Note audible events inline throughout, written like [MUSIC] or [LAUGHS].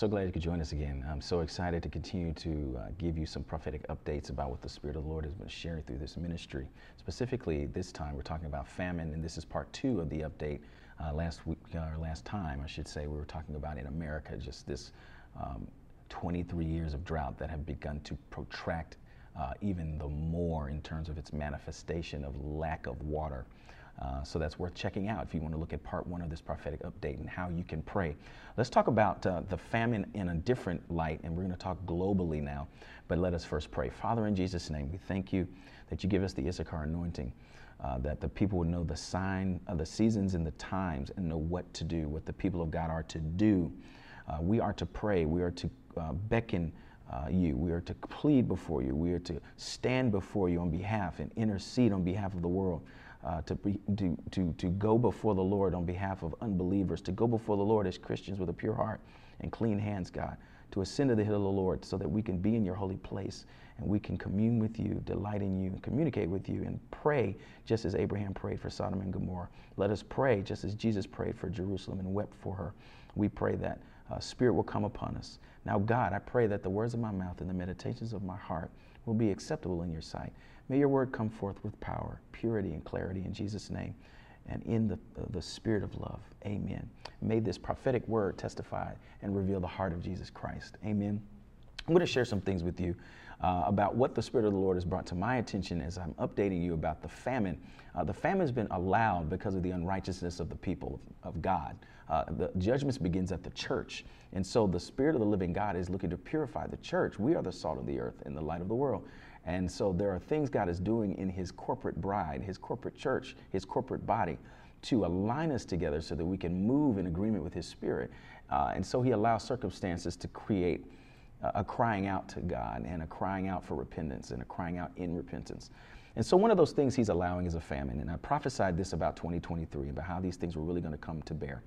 so glad you could join us again. I'm so excited to continue to uh, give you some prophetic updates about what the Spirit of the Lord has been sharing through this ministry. Specifically, this time we're talking about famine, and this is part two of the update. Uh, last week, or last time, I should say, we were talking about in America just this um, 23 years of drought that have begun to protract uh, even the more in terms of its manifestation of lack of water. Uh, so that's worth checking out if you want to look at part one of this prophetic update and how you can pray. Let's talk about uh, the famine in a different light, and we're going to talk globally now. But let us first pray. Father, in Jesus' name, we thank you that you give us the Issachar anointing, uh, that the people would know the sign of the seasons and the times and know what to do, what the people of God are to do. Uh, we are to pray, we are to uh, beckon. Uh, you. We are to plead before you. We are to stand before you on behalf and intercede on behalf of the world uh, to, be, to, to, to go before the Lord on behalf of unbelievers, to go before the Lord as Christians with a pure heart and clean hands, God, to ascend to the hill of the Lord so that we can be in your holy place and we can commune with you, delight in you, and communicate with you, and pray just as Abraham prayed for Sodom and Gomorrah. Let us pray just as Jesus prayed for Jerusalem and wept for her. We pray that uh, Spirit will come upon us. Now, God, I pray that the words of my mouth and the meditations of my heart will be acceptable in your sight. May your word come forth with power, purity, and clarity in Jesus' name and in the, the spirit of love. Amen. May this prophetic word testify and reveal the heart of Jesus Christ. Amen. I'm going to share some things with you uh, about what the Spirit of the Lord has brought to my attention as I'm updating you about the famine. Uh, the famine has been allowed because of the unrighteousness of the people of, of God. Uh, the judgments begins at the church. And so the Spirit of the living God is looking to purify the church. We are the salt of the earth and the light of the world. And so there are things God is doing in His corporate bride, His corporate church, His corporate body to align us together so that we can move in agreement with His Spirit. Uh, and so He allows circumstances to create a crying out to God and a crying out for repentance and a crying out in repentance. And so one of those things he's allowing is a famine. And I prophesied this about 2023 about how these things were really going to come to bear.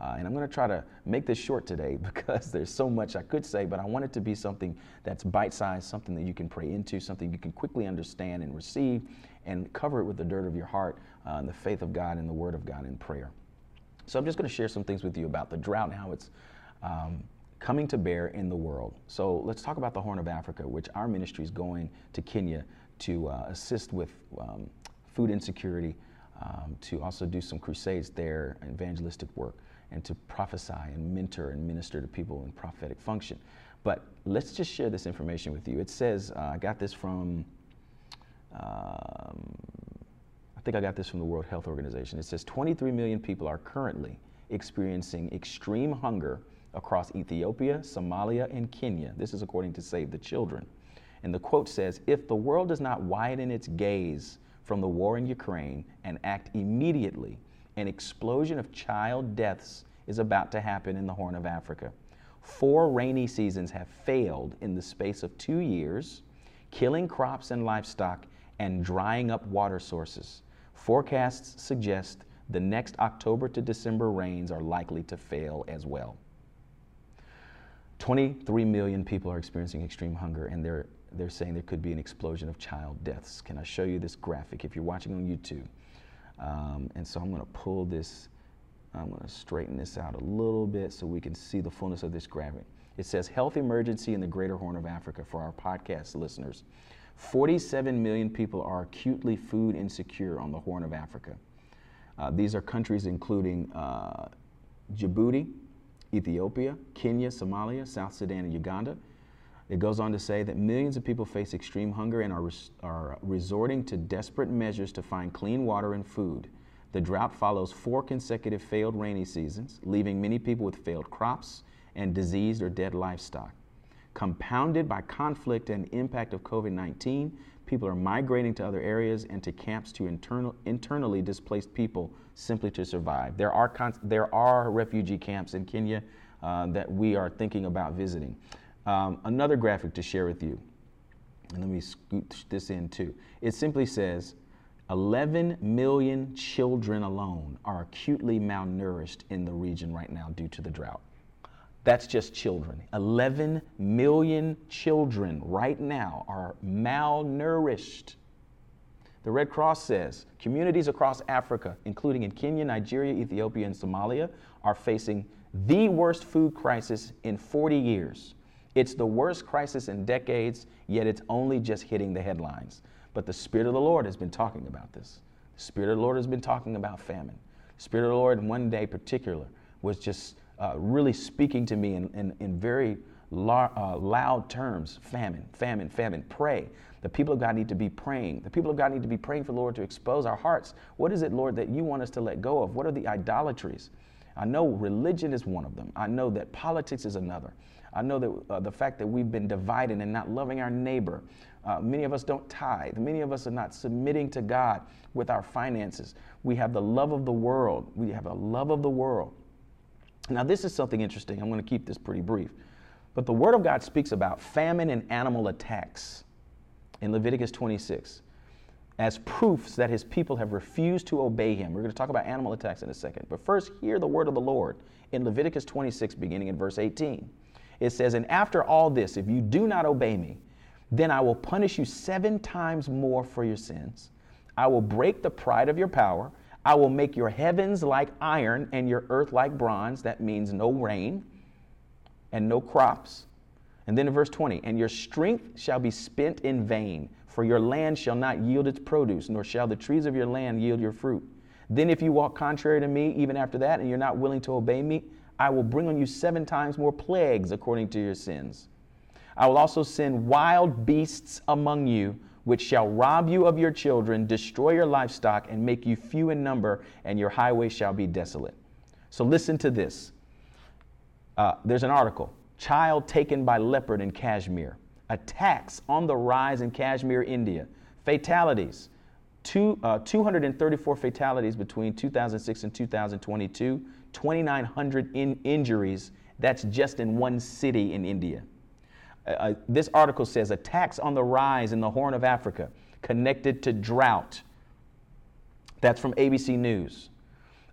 Uh, and I'm going to try to make this short today [LAUGHS] because there's so much I could say, but I want it to be something that's bite sized, something that you can pray into, something you can quickly understand and receive, and cover it with the dirt of your heart uh, the faith of God and the Word of God in prayer. So I'm just going to share some things with you about the drought and how it's um, coming to bear in the world. So let's talk about the Horn of Africa, which our ministry is going to Kenya to uh, assist with um, food insecurity, um, to also do some crusades there, evangelistic work and to prophesy and mentor and minister to people in prophetic function. But let's just share this information with you. It says, uh, I got this from, um, I think I got this from the World Health Organization. It says 23 million people are currently experiencing extreme hunger across Ethiopia, Somalia, and Kenya. This is according to Save the Children. And the quote says If the world does not widen its gaze from the war in Ukraine and act immediately, an explosion of child deaths is about to happen in the Horn of Africa. Four rainy seasons have failed in the space of two years, killing crops and livestock and drying up water sources. Forecasts suggest the next October to December rains are likely to fail as well. 23 million people are experiencing extreme hunger, and they're, they're saying there could be an explosion of child deaths. Can I show you this graphic if you're watching on YouTube? Um, and so I'm going to pull this, I'm going to straighten this out a little bit so we can see the fullness of this graphic. It says health emergency in the greater Horn of Africa for our podcast listeners. 47 million people are acutely food insecure on the Horn of Africa. Uh, these are countries including uh, Djibouti, Ethiopia, Kenya, Somalia, South Sudan, and Uganda. It goes on to say that millions of people face extreme hunger and are, res- are resorting to desperate measures to find clean water and food. The drought follows four consecutive failed rainy seasons, leaving many people with failed crops and diseased or dead livestock. Compounded by conflict and impact of COVID 19, people are migrating to other areas and to camps to internal, internally displaced people simply to survive. There are, con- there are refugee camps in Kenya uh, that we are thinking about visiting. Um, another graphic to share with you, and let me scoot this in too. It simply says 11 million children alone are acutely malnourished in the region right now due to the drought. That's just children. 11 million children right now are malnourished. The Red Cross says communities across Africa, including in Kenya, Nigeria, Ethiopia, and Somalia, are facing the worst food crisis in 40 years. It's the worst crisis in decades, yet it's only just hitting the headlines. But the Spirit of the Lord has been talking about this. The Spirit of the Lord has been talking about famine. The Spirit of the Lord, one day particular, was just uh, really speaking to me in, in, in very la- uh, loud terms famine, famine, famine. Pray. The people of God need to be praying. The people of God need to be praying for the Lord to expose our hearts. What is it, Lord, that you want us to let go of? What are the idolatries? I know religion is one of them. I know that politics is another. I know that uh, the fact that we've been divided and not loving our neighbor. Uh, many of us don't tithe. Many of us are not submitting to God with our finances. We have the love of the world. We have a love of the world. Now, this is something interesting. I'm going to keep this pretty brief. But the Word of God speaks about famine and animal attacks in Leviticus 26 as proofs that his people have refused to obey him. We're going to talk about animal attacks in a second. But first, hear the word of the Lord in Leviticus 26, beginning in verse 18. It says, And after all this, if you do not obey me, then I will punish you seven times more for your sins. I will break the pride of your power. I will make your heavens like iron and your earth like bronze. That means no rain and no crops. And then in verse 20, and your strength shall be spent in vain, for your land shall not yield its produce, nor shall the trees of your land yield your fruit. Then, if you walk contrary to me, even after that, and you're not willing to obey me, I will bring on you seven times more plagues according to your sins. I will also send wild beasts among you, which shall rob you of your children, destroy your livestock, and make you few in number, and your highways shall be desolate. So, listen to this. Uh, there's an article Child taken by leopard in Kashmir attacks on the rise in Kashmir, India. Fatalities, Two, uh, 234 fatalities between 2006 and 2022, 2,900 in injuries. That's just in one city in India. Uh, uh, this article says attacks on the rise in the Horn of Africa connected to drought. That's from ABC News.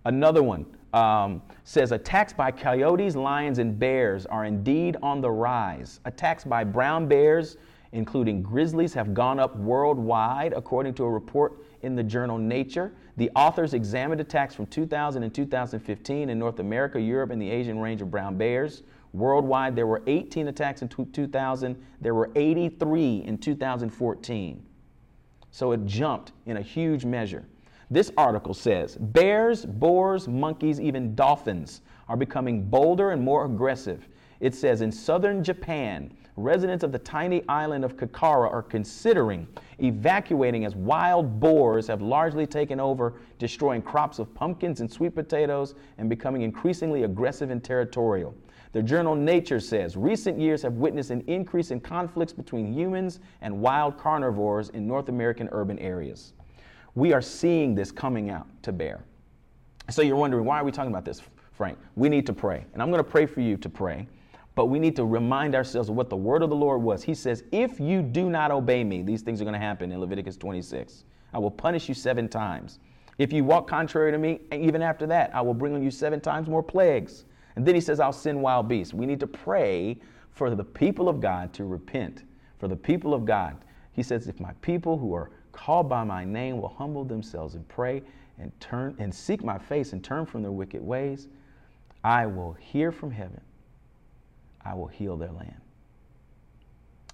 Another one um, says attacks by coyotes, lions, and bears are indeed on the rise. Attacks by brown bears, including grizzlies, have gone up worldwide, according to a report in the journal Nature. The authors examined attacks from 2000 and 2015 in North America, Europe, and the Asian range of brown bears. Worldwide, there were 18 attacks in 2000. There were 83 in 2014. So it jumped in a huge measure. This article says bears, boars, monkeys, even dolphins are becoming bolder and more aggressive. It says in southern Japan, residents of the tiny island of Kakara are considering evacuating as wild boars have largely taken over, destroying crops of pumpkins and sweet potatoes and becoming increasingly aggressive and territorial. The journal Nature says recent years have witnessed an increase in conflicts between humans and wild carnivores in North American urban areas. We are seeing this coming out to bear. So you're wondering, why are we talking about this, Frank? We need to pray. And I'm going to pray for you to pray, but we need to remind ourselves of what the word of the Lord was. He says, If you do not obey me, these things are going to happen in Leviticus 26. I will punish you seven times. If you walk contrary to me, and even after that, I will bring on you seven times more plagues. And then he says, I'll send wild beasts. We need to pray for the people of God to repent. For the people of God. He says, If my people who are called by my name will humble themselves and pray and turn and seek my face and turn from their wicked ways, I will hear from heaven. I will heal their land.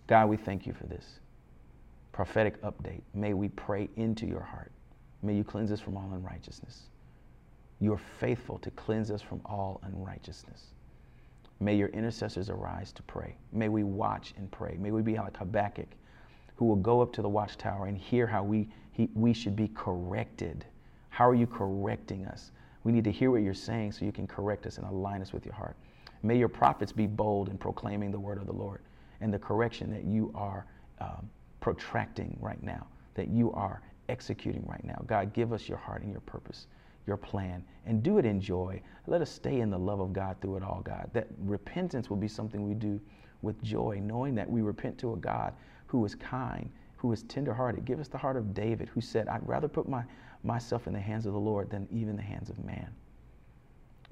God, we thank you for this prophetic update. May we pray into your heart. May you cleanse us from all unrighteousness. You are faithful to cleanse us from all unrighteousness. May your intercessors arise to pray. May we watch and pray. May we be like Habakkuk who will go up to the watchtower and hear how we, he, we should be corrected. How are you correcting us? We need to hear what you're saying so you can correct us and align us with your heart. May your prophets be bold in proclaiming the word of the Lord and the correction that you are um, protracting right now, that you are executing right now. God, give us your heart and your purpose, your plan, and do it in joy. Let us stay in the love of God through it all, God. That repentance will be something we do with joy, knowing that we repent to a God who is kind, who is tenderhearted. Give us the heart of David, who said, I'd rather put my, myself in the hands of the Lord than even the hands of man.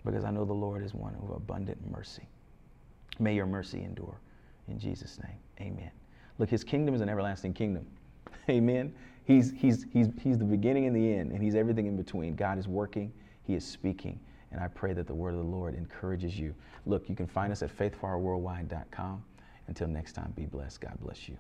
Because I know the Lord is one of abundant mercy. May your mercy endure. In Jesus' name, amen. Look, his kingdom is an everlasting kingdom. [LAUGHS] Amen. He's, he's, he's, he's the beginning and the end, and he's everything in between. God is working, he is speaking, And I pray that the word of the Lord encourages you. Look, you can find us at faithfireworldwide.com. Until next time, be blessed. God bless you.